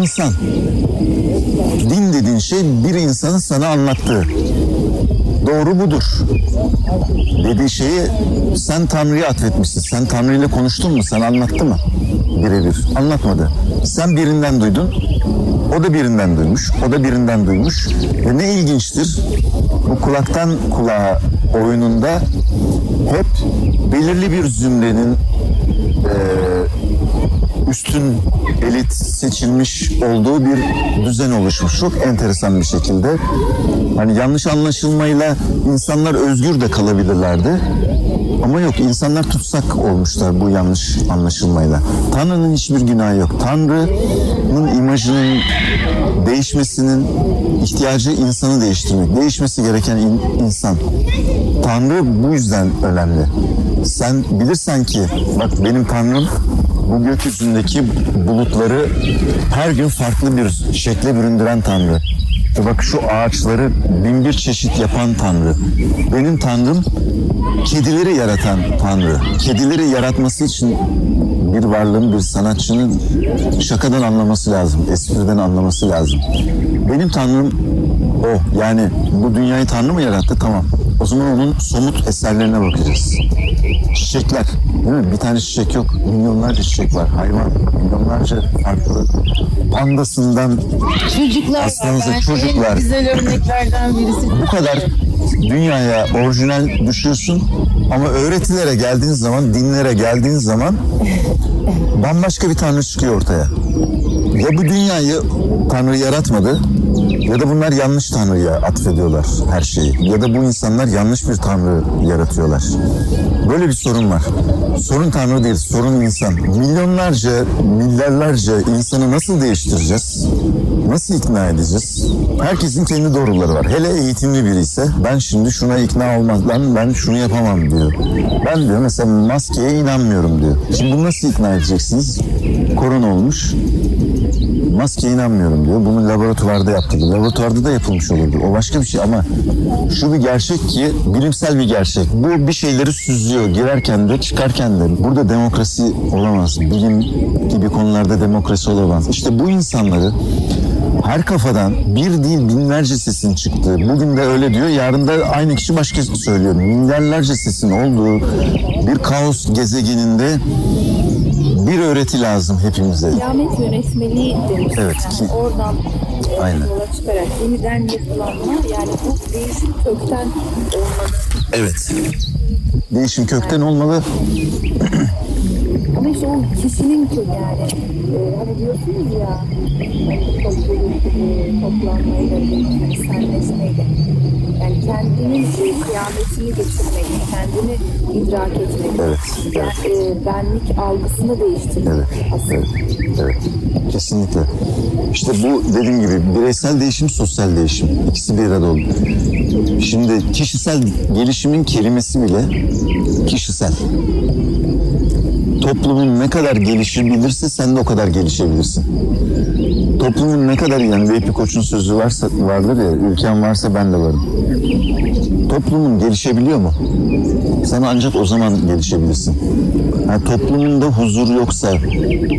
İnsan. Din dediğin şey bir insanın sana anlattığı. Doğru budur. Dediği şeyi sen Tanrı'ya atfetmişsin. Sen Tanrı ile konuştun mu? Sen anlattı mı? Birebir. Anlatmadı. Sen birinden duydun. O da birinden duymuş. O da birinden duymuş. Ve ne ilginçtir. Bu kulaktan kulağa oyununda hep belirli bir zümrenin üstün elit seçilmiş olduğu bir düzen oluşmuş. Çok enteresan bir şekilde. Hani yanlış anlaşılmayla insanlar özgür de kalabilirlerdi. Ama yok insanlar tutsak olmuşlar bu yanlış anlaşılmayla. Tanrı'nın hiçbir günahı yok. Tanrı'nın imajının değişmesinin ihtiyacı insanı değiştirmek. Değişmesi gereken in- insan. Tanrı bu yüzden önemli. Sen bilirsen ki bak benim Tanrım bu gökyüzündeki bulutları her gün farklı bir şekle büründüren Tanrı. Bak şu ağaçları bin bir çeşit yapan Tanrı. Benim Tanrım kedileri yaratan Tanrı. Kedileri yaratması için bir varlığın, bir sanatçının şakadan anlaması lazım, espriden anlaması lazım. Benim Tanrım o. Yani bu dünyayı Tanrı mı yarattı? Tamam. O zaman onun somut eserlerine bakacağız. Çiçekler. Değil mi? Bir tane çiçek yok. Milyonlarca çiçek var. Hayvan. Milyonlarca farklı. Pandasından Çocuklar Aslınıza var. Çocuklar. En güzel örneklerden birisi. bu kadar dünyaya orijinal düşüyorsun ama öğretilere geldiğin zaman, dinlere geldiğin zaman bambaşka bir tanrı çıkıyor ortaya. Ya bu dünyayı tanrı yaratmadı ya da bunlar yanlış tanrıya atfediyorlar her şeyi. Ya da bu insanlar yanlış bir tanrı yaratıyorlar. Böyle bir sorun var. Sorun tanrı değil, sorun insan. Milyonlarca, milyarlarca insanı nasıl değiştireceğiz? Nasıl ikna edeceğiz? Herkesin kendi doğruları var. Hele eğitimli biri ise ben şimdi şuna ikna olmazdan ben şunu yapamam diyor. Ben diyor mesela maskeye inanmıyorum diyor. Şimdi bunu nasıl ikna edeceksiniz? Korona olmuş. Maskeye inanmıyorum diyor. Bunu laboratuvarda yaptık. Laboratuvarda da yapılmış olurdu. O başka bir şey ama şu bir gerçek ki bilimsel bir gerçek. Bu bir şeyleri süzüyor. Girerken de çıkarken de. Burada demokrasi olamaz. Bilim gibi konularda demokrasi olamaz. İşte bu insanları her kafadan bir değil binlerce sesin çıktığı. Bugün de öyle diyor. Yarın da aynı kişi başka söylüyor. Milyarlarca sesin olduğu bir kaos gezegeninde bir öğreti lazım hepimize. Kıyamet yönetmeliği demiş. Evet, Yani ki- oradan Aynen. yola çıkarak yeniden yapılanma yani bu değişim kökten olmalı. Evet. Değişim kökten olmalı. Ama işte o kişinin kö- yani e, hani diyorsunuz ya hani topluluk e, toplanmayla yani senleşmeyle yani kendinin e, kıyametini geçirmek, kendini idrak etmek, Evet, yani, e, benlik algısını değiştirmek Evet, aslında. evet, evet. Kesinlikle. İşte bu dediğim gibi bireysel değişim, sosyal değişim. İkisi bir arada oldu. Şimdi kişisel gelişimin kelimesi bile kişisel. Toplumun ne kadar gelişebilirse sen de o kadar gelişebilirsin. Toplumun ne kadar yani Veypi Koç'un sözü varsa vardır ya ülkem varsa ben de varım. Toplumun gelişebiliyor mu? Sen ancak o zaman gelişebilirsin. Yani toplumunda huzur yoksa,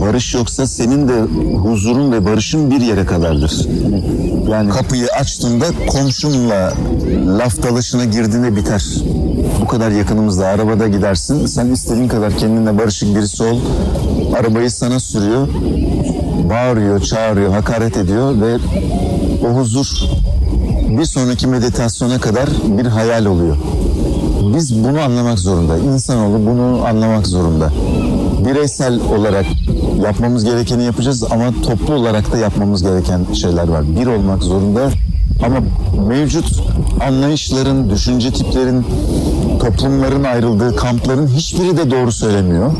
barış yoksa senin de huzurun ve barışın bir yere kadardır. Yani kapıyı açtığında komşunla laf dalaşına girdiğinde biter. Bu kadar yakınımızda arabada gidersin. Sen istediğin kadar kendinle barışık birisi ol. Arabayı sana sürüyor. Bağırıyor, çağırıyor, hakaret ediyor ve o huzur bir sonraki meditasyona kadar bir hayal oluyor. Biz bunu anlamak zorunda. İnsanoğlu bunu anlamak zorunda. Bireysel olarak yapmamız gerekeni yapacağız ama toplu olarak da yapmamız gereken şeyler var. Bir olmak zorunda ama mevcut anlayışların, düşünce tiplerin, toplumların ayrıldığı kampların hiçbiri de doğru söylemiyor.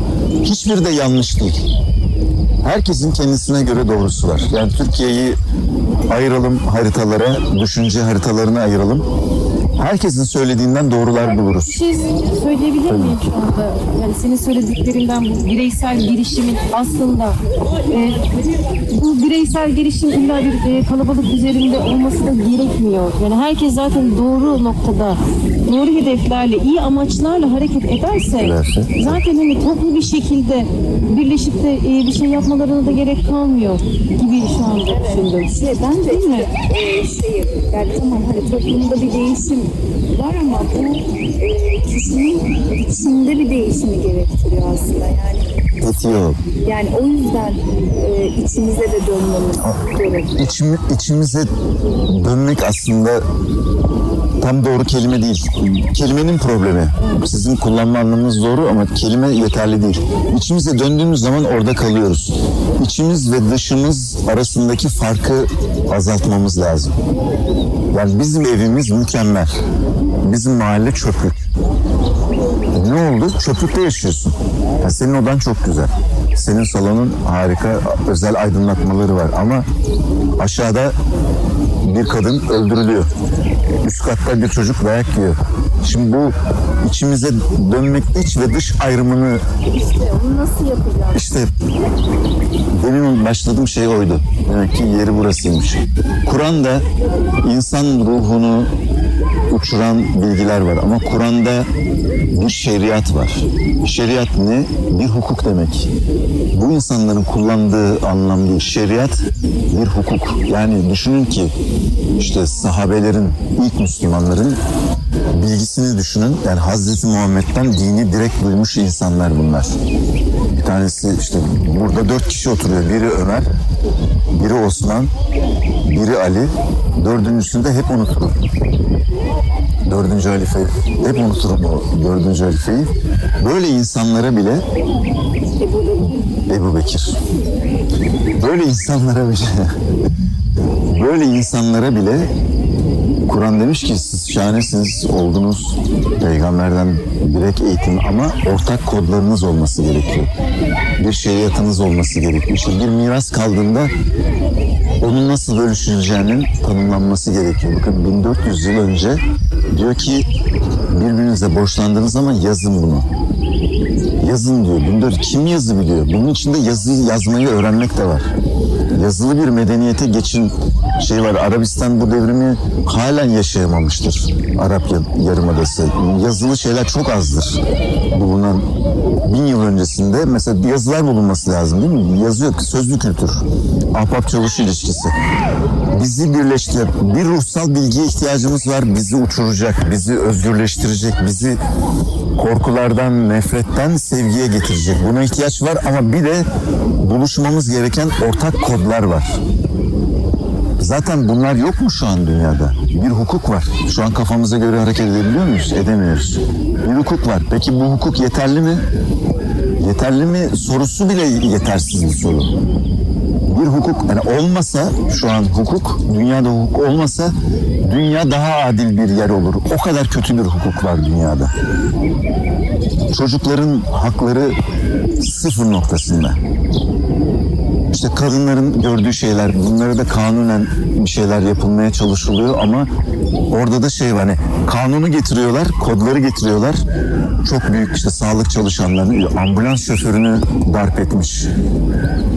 Hiçbiri de yanlış değil. Herkesin kendisine göre doğrusu var. Yani Türkiye'yi ayıralım haritalara, düşünce haritalarına ayıralım. Herkesin söylediğinden doğrular buluruz. Bir şey söyleyebilir miyim şu anda? Yani senin söylediklerinden bu bireysel girişimin aslında e, bu bireysel girişim illa bir e, kalabalık üzerinde olması da gerekmiyor. Yani herkes zaten doğru noktada, doğru hedeflerle, iyi amaçlarla hareket ederse Ederse. zaten hani toplu bir şekilde birleşip de e, bir şey yapmalarına da gerek kalmıyor gibi şu anda düşündüm. Şey, ben de Değil mi? e, şey yani tamam hani toplumda bir değişim var ama bu e, kişinin içinde bir değişimi gerektiriyor aslında yani Etiyor. yani o yüzden e, içimize de dönmemiz gerekiyor. İçim, içimize dönmek aslında tam doğru kelime değil. Kelimenin problemi. Sizin kullanma anlamınız doğru ama kelime yeterli değil. İçimize döndüğümüz zaman orada kalıyoruz. İçimiz ve dışımız arasındaki farkı azaltmamız lazım. Yani bizim evimiz mükemmel. Bizim mahalle çöplük. E Ne oldu? Çöplükte yaşıyorsun. Ya senin odan çok güzel. Senin salonun harika özel aydınlatmaları var ama aşağıda bir kadın öldürülüyor. Üst katta bir çocuk dayak yiyor. Şimdi bu içimize dönmek iç ve dış ayrımını İşte onu nasıl yapacağız? işte benim başladığım şey oydu. Demek ki yeri burasıymış. Kur'an'da insan ruhunu uçuran bilgiler var ama Kur'an'da bir şeriat var. Şeriat ne? Bir hukuk demek. Bu insanların kullandığı anlam değil. Şeriat bir hukuk. Yani düşünün ki işte sahabelerin, ilk Müslümanların bilgisini düşünün. Yani Hazreti Muhammed'den dini direkt duymuş insanlar bunlar. Bir tanesi işte burada dört kişi oturuyor. Biri Ömer, biri Osman, biri Ali. Dördüncüsünü de hep unuturum. Dördüncü halife. Hep unuturum o dördüncü halifeyi. Böyle insanlara bile Ebu Bekir. Böyle insanlara bile böyle insanlara bile Kur'an demiş ki siz şahanesiniz oldunuz peygamberden direkt eğitim ama ortak kodlarınız olması gerekiyor. Bir şeriatınız olması gerekiyor. İşte bir miras kaldığında onun nasıl bölüşüleceğinin tanımlanması gerekiyor. Bakın 1400 yıl önce diyor ki birbirinize borçlandığınız zaman yazın bunu. Yazın diyor. Bunda kim yazı biliyor? Bunun içinde yazı yazmayı öğrenmek de var. Yazılı bir medeniyete geçin şey var. Arabistan bu devrimi halen yaşayamamıştır. Arap ya- Yarımadası. Yazılı şeyler çok azdır. Bulunan bin yıl öncesinde mesela yazılar bulunması lazım değil mi? Yazı yok. Sözlü kültür. Ahbap çavuş ilişkisi. Bizi birleştiren bir ruhsal bilgiye ihtiyacımız var. Bizi uçuracak, bizi özgürleştirecek, bizi korkulardan, nefretten sevgiye getirecek. Buna ihtiyaç var ama bir de buluşmamız gereken ortak kodlar var. Zaten bunlar yok mu şu an dünyada? Bir hukuk var. Şu an kafamıza göre hareket edebiliyor muyuz? Edemiyoruz. Bir hukuk var. Peki bu hukuk yeterli mi? Yeterli mi sorusu bile yetersiz bir soru. Bir hukuk yani olmasa şu an hukuk, dünyada hukuk olmasa dünya daha adil bir yer olur. O kadar kötü bir hukuk var dünyada. Çocukların hakları sıfır noktasında. İşte kadınların gördüğü şeyler, bunlara da kanunen bir şeyler yapılmaya çalışılıyor ama orada da şey var hani kanunu getiriyorlar, kodları getiriyorlar. Çok büyük işte sağlık çalışanlarını, ambulans şoförünü darp etmiş.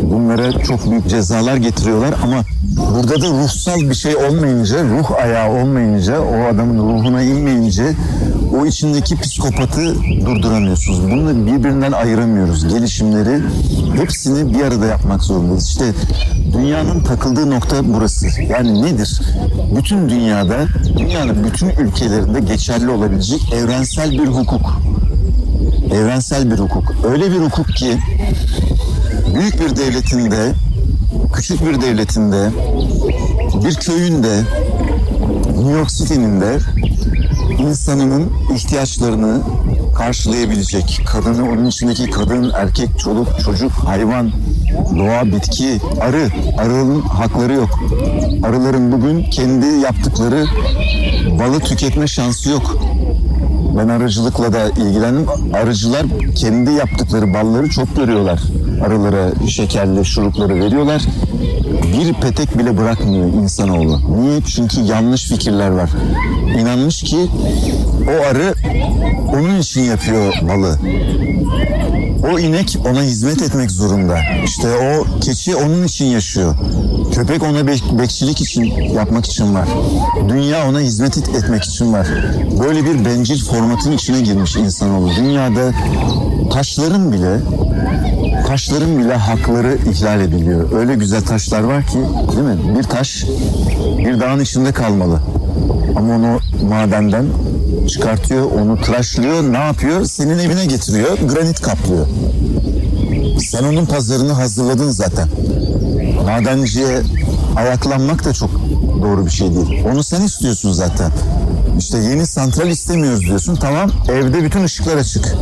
Bunlara çok büyük cezalar getiriyorlar ama burada da ruhsal bir şey olmayınca, ruh ayağı olmayınca, o adamın ruhuna inmeyince o içindeki psikopatı durduramıyorsunuz. Bunu birbirinden ayıramıyoruz. Gelişimleri hepsini bir arada yapmak zorundayız. İşte dünyanın takıldığı nokta burası. Yani nedir? Bütün dünyada, dünyanın bütün ülkelerinde geçerli olabilecek evrensel bir hukuk. Evrensel bir hukuk. Öyle bir hukuk ki büyük bir devletinde, küçük bir devletinde, bir köyünde, New York City'nin de insanının ihtiyaçlarını karşılayabilecek, kadını, onun içindeki kadın, erkek, çoluk, çocuk, hayvan, doğa, bitki, arı, arının hakları yok. Arıların bugün kendi yaptıkları balı tüketme şansı yok. Ben arıcılıkla da ilgilendim. Arıcılar kendi yaptıkları balları çok görüyorlar. arılara şekerli şurupları veriyorlar. Bir petek bile bırakmıyor insanoğlu. Niye? Çünkü yanlış fikirler var. İnanmış ki o arı onun için yapıyor balı. O inek ona hizmet etmek zorunda. İşte o keçi onun için yaşıyor. Köpek ona bek- bekçilik için yapmak için var. Dünya ona hizmet et- etmek için var. Böyle bir bencil formatın içine girmiş insanoğlu. Dünyada taşların bile taşların bile hakları ihlal ediliyor. Öyle güzel taşlar var ki değil mi? Bir taş bir dağın içinde kalmalı. Ama onu madenden çıkartıyor, onu tıraşlıyor, ne yapıyor? Senin evine getiriyor, granit kaplıyor. Sen onun pazarını hazırladın zaten. Madenciye ayaklanmak da çok doğru bir şey değil. Onu sen istiyorsun zaten. İşte yeni santral istemiyoruz diyorsun. Tamam evde bütün ışıklar açık.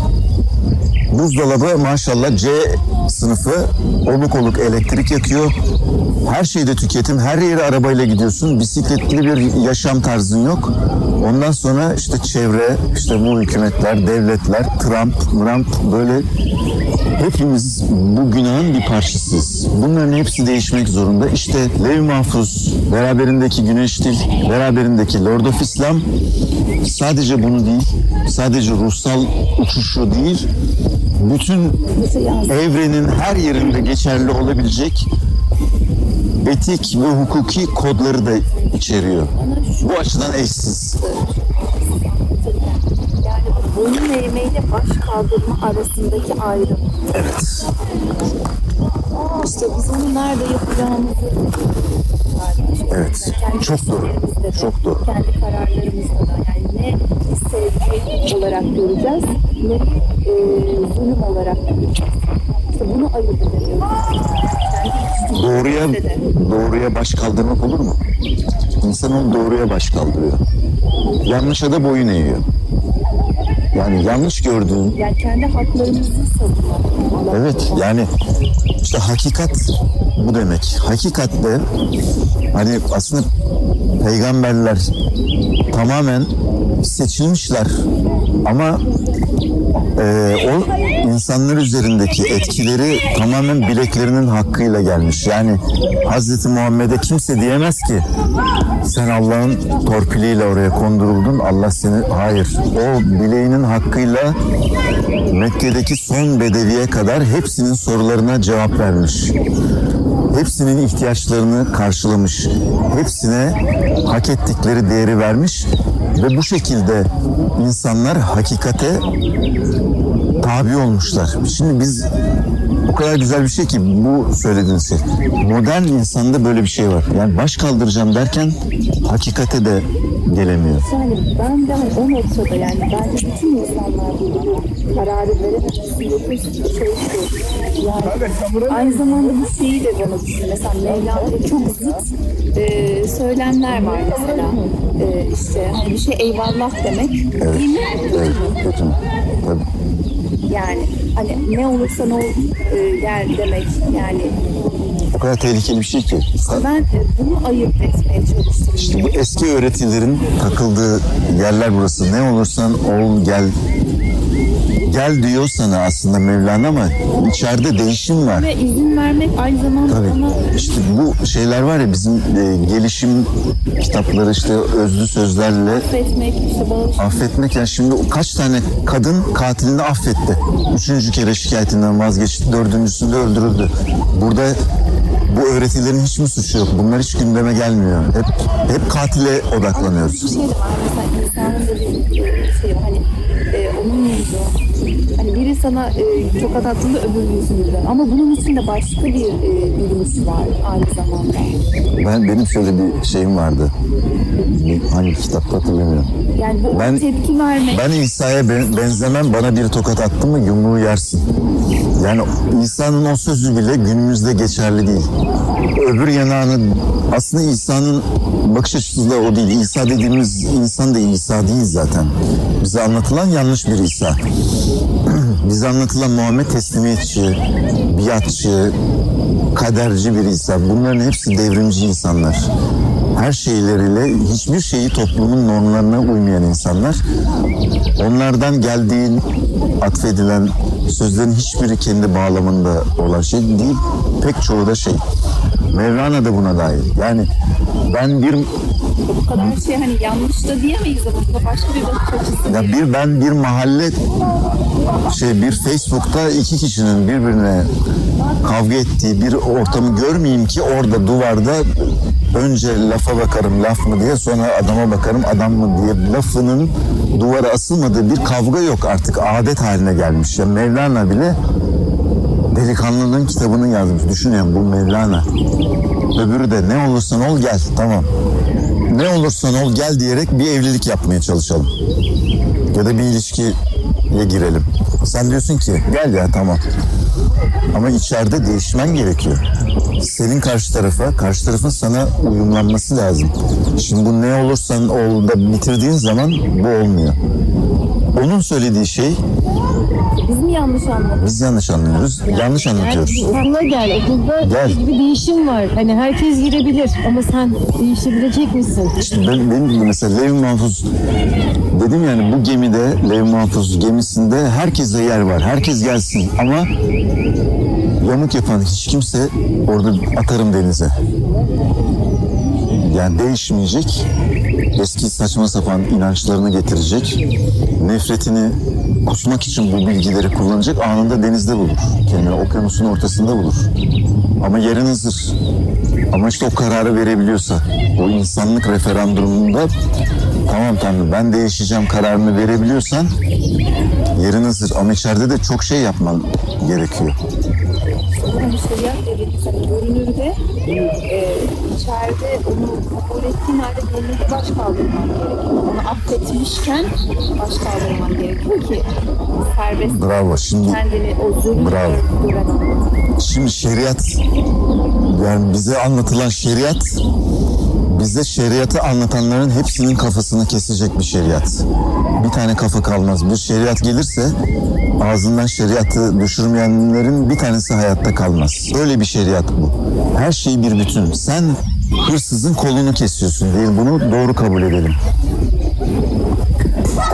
Buzdolabı maşallah C sınıfı oluk oluk elektrik yakıyor. Her şeyde tüketim. Her yere arabayla gidiyorsun. Bisikletli bir yaşam tarzın yok. Ondan sonra işte çevre, işte bu hükümetler, devletler, Trump, Trump böyle hepimiz bu günahın bir parçasıyız. Bunların hepsi değişmek zorunda. İşte Lev Mahfuz, beraberindeki Güneş Dil, beraberindeki Lord of Islam sadece bunu değil, sadece ruhsal uçuşu değil, bütün evrenin her yerinde geçerli olabilecek etik ve hukuki kodları da içeriyor. Bu açıdan eşsiz. Yani boyun eğmeyle baş kaldırma arasındaki ayrım. Evet. İşte biz onu nerede yapacağımızı Evet. kendi Çok doğru. Çok doğru. Kendi kararlarımızda da yani ne sevgi olarak göreceğiz ne e, zulüm olarak göreceğiz. İşte bunu ayırt edemiyoruz. Doğruya de. doğruya baş kaldırmak olur mu? İnsan onu doğruya baş kaldırıyor. Yanlışa da boyun eğiyor. Yani yanlış gördüğün Yani kendi haklarımızı savunmak. Evet yani işte hakikat bu demek. Hakikatle hani aslında peygamberler tamamen seçilmişler ama e, o insanlar üzerindeki etkileri tamamen bileklerinin hakkıyla gelmiş. Yani Hazreti Muhammed'e kimse diyemez ki sen Allah'ın torpiliyle oraya konduruldun. Allah seni hayır. O bileğinin hakkıyla Mekke'deki son bedeviye kadar hepsinin sorularına cevap vermiş. Hepsinin ihtiyaçlarını karşılamış. Hepsine hak ettikleri değeri vermiş ve bu şekilde insanlar hakikate tabi olmuşlar. Şimdi biz o kadar güzel bir şey ki bu söylediğiniz şey. Modern insanda böyle bir şey var. Yani baş kaldıracağım derken hakikate de gelemiyor. Yani ben de o noktada yani bence bütün insanlar kararı verememesindeki şey şu. Yani aynı zamanda bu şeyi de bana düşün. Mesela Mevlana'da çok zıt e, söylemler var mesela. E, işte hani bir şey eyvallah demek değil mi? Evet, kötü mü? Tabii. Yani hani ne olursa ne ol, e, gel demek yani. O kadar tehlikeli bir şey ki. Ben e, bunu ayırt etmeye çalıştım. İşte bu eski öğretilerin takıldığı yerler burası. Ne olursan ol gel. Gel diyor sana aslında Mevlana ama içeride değişim var. Ve izin vermek aynı zamanda Tabii. bana İşte bu şeyler var ya bizim e, gelişim kitapları işte özlü sözlerle affetmek, işte bağış affetmek. Yani şimdi kaç tane kadın katilini affetti. Üçüncü kere şikayetinden vazgeçti. Dördüncüsünde öldürüldü. Burada bu öğretilerin hiç mi suçu yok? Bunlar hiç gündeme gelmiyor. Hep hep katile odaklanıyoruz. bir şey de var. Mesela insanın da bir şey var. Hani e, onun yüzü. Sana e, tokat attığında öbür yüzünde. Ama bunun içinde başka bir e, bilinç var aynı zamanda. Ben benim şöyle bir şeyim vardı. Hangi kitapta hatırlamıyorum. Yani bu Ben- tepki vermek. Ben İsa'ya ben- benzemem. Bana bir tokat attı mı yumruğu yersin. Yani İsa'nın o sözü bile günümüzde geçerli değil. Öbür yanağını aslında İsa'nın bakış açısı da o değil. İsa dediğimiz insan da İsa değil zaten. Bize anlatılan yanlış bir İsa. Bize anlatılan Muhammed teslimiyetçi, biatçı, kaderci bir İsa. Bunların hepsi devrimci insanlar. Her şeyleriyle hiçbir şeyi toplumun normlarına uymayan insanlar. Onlardan geldiğin atfedilen Sözlerin hiçbiri kendi bağlamında olan şey değil. Pek çoğu da şey. Mevlana da buna dahil. Yani ben bir Bu kadar şey hani yanlış da diyemeyiz ama bu da başka bir bakış açısı. ya bir ben bir mahalle şey bir Facebook'ta iki kişinin birbirine kavga ettiği bir ortamı görmeyeyim ki orada duvarda önce lafa bakarım laf mı diye sonra adama bakarım adam mı diye lafının duvara asılmadığı bir kavga yok artık adet haline gelmiş. Ya Mevlana bile delikanlının kitabını yazmış. Düşünüyorum bu Mevlana. Öbürü de ne olursan ol gel tamam. Ne olursan ol gel diyerek bir evlilik yapmaya çalışalım ya da bir ilişkiye girelim. Sen diyorsun ki gel ya tamam. Ama içeride değişmen gerekiyor. Senin karşı tarafa, karşı tarafın sana uyumlanması lazım. Şimdi bu ne olursan ol da bitirdiğin zaman bu olmuyor. Onun söylediği şey Biz mi yanlış anladık? biz yanlış anlıyoruz, yanlış anlatıyoruz. Yani okula gel. Okulda Gel. gibi değişim var. Hani herkes girebilir ama sen değişebilecek misin? İşte ben, benim mesela Lev Mahfuz dedim yani bu gemide Lev Mahfuz gemisinde herkese yer var. Herkes gelsin ama yamuk yapan hiç kimse orada atarım denize. Yani değişmeyecek. Eski saçma sapan inançlarını getirecek. Nefretini kusmak için bu bilgileri kullanacak anında denizde bulur. Kendini okyanusun ortasında bulur. Ama yarın hazır. Ama işte o kararı verebiliyorsa, o insanlık referandumunda tamam Tanrı ben değişeceğim kararını verebiliyorsan yerin hazır. Ama içeride de çok şey yapman gerekiyor. Dediğimiz hani görünürde e, içeride onu kabul ettiğin halde görünürde baş kaldırman gerekiyor. Onu affetmişken baş kaldırman gerekiyor ki serbest Bravo. Şimdi kendini o zulüm Bravo. Şimdi şeriat yani bize anlatılan şeriat bize şeriatı anlatanların hepsinin kafasını kesecek bir şeriat. Bir tane kafa kalmaz. Bir şeriat gelirse ağzından şeriatı düşürmeyenlerin bir tanesi hayatta kalmaz. Öyle bir şeriat bu. Her şey bir bütün. Sen hırsızın kolunu kesiyorsun değil. Bunu doğru kabul edelim.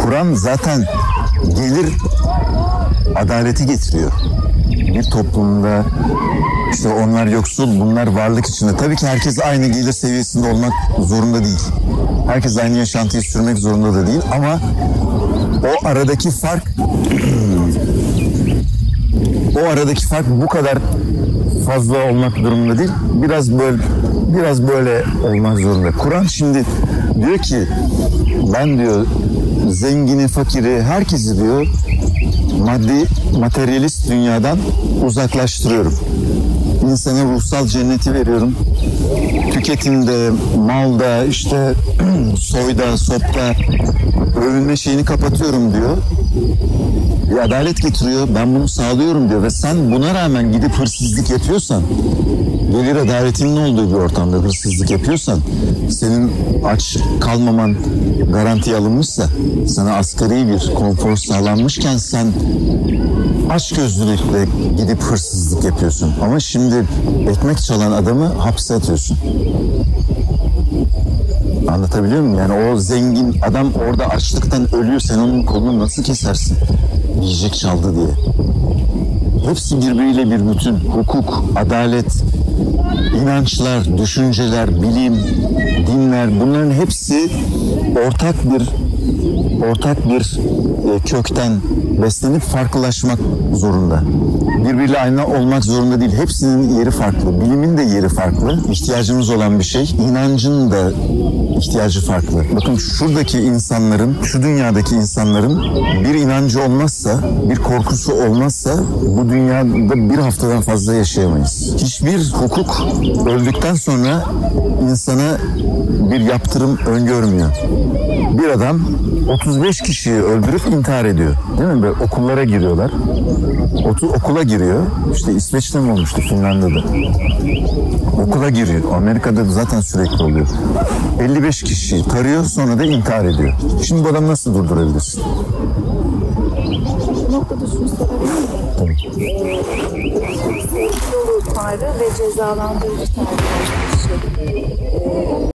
Kur'an zaten gelir adaleti getiriyor. Bir toplumda işte onlar yoksul, bunlar varlık içinde. Tabii ki herkes aynı gelir seviyesinde olmak zorunda değil. Herkes aynı yaşantıyı sürmek zorunda da değil ama o aradaki fark o aradaki fark bu kadar fazla olmak durumunda değil. Biraz böyle biraz böyle olmak zorunda. Kur'an şimdi diyor ki ben diyor zengini, fakiri, herkesi diyor maddi, materyalist dünyadan uzaklaştırıyorum. İnsana ruhsal cenneti veriyorum. Tüketimde, malda, işte soyda, sopta övünme şeyini kapatıyorum diyor. Bir adalet getiriyor. Ben bunu sağlıyorum diyor. Ve sen buna rağmen gidip hırsızlık yapıyorsan gelir adaletinin olduğu bir ortamda hırsızlık yapıyorsan senin aç kalmaman garanti alınmışsa sana asgari bir konfor sağlanmışken sen aç gözlülükle gidip hırsızlık yapıyorsun. Ama şimdi ekmek çalan adamı hapse atıyorsun. Anlatabiliyor muyum? Yani o zengin adam orada açlıktan ölüyor. Sen onun kolunu nasıl kesersin? Yiyecek çaldı diye. Hepsi birbiriyle bir bütün. Hukuk, adalet, inançlar, düşünceler, bilim, dinler bunların hepsi ortak bir ortak bir kökten beslenip farklılaşmak zorunda. Birbiriyle aynı olmak zorunda değil. Hepsinin yeri farklı. Bilimin de yeri farklı. İhtiyacımız olan bir şey. İnancın da ihtiyacı farklı. Bakın şuradaki insanların, şu dünyadaki insanların bir inancı olmazsa, bir korkusu olmazsa bu dünyada bir haftadan fazla yaşayamayız. Hiçbir hukuk öldükten sonra insana bir yaptırım öngörmüyor. Bir adam 35 kişiyi öldürüp intihar ediyor. Değil mi? Böyle okullara giriyorlar. Otu, okula giriyor. İşte İsveç'te mi olmuştu? Finlandiya'da. Okula giriyor. Amerika'da da zaten sürekli oluyor. 55 kişi tarıyor sonra da intihar ediyor. Şimdi bu adam nasıl durdurabilirsin? Noktada şunu sorabilir miyim? Sevgi ve cezalandırıcı Tanrı.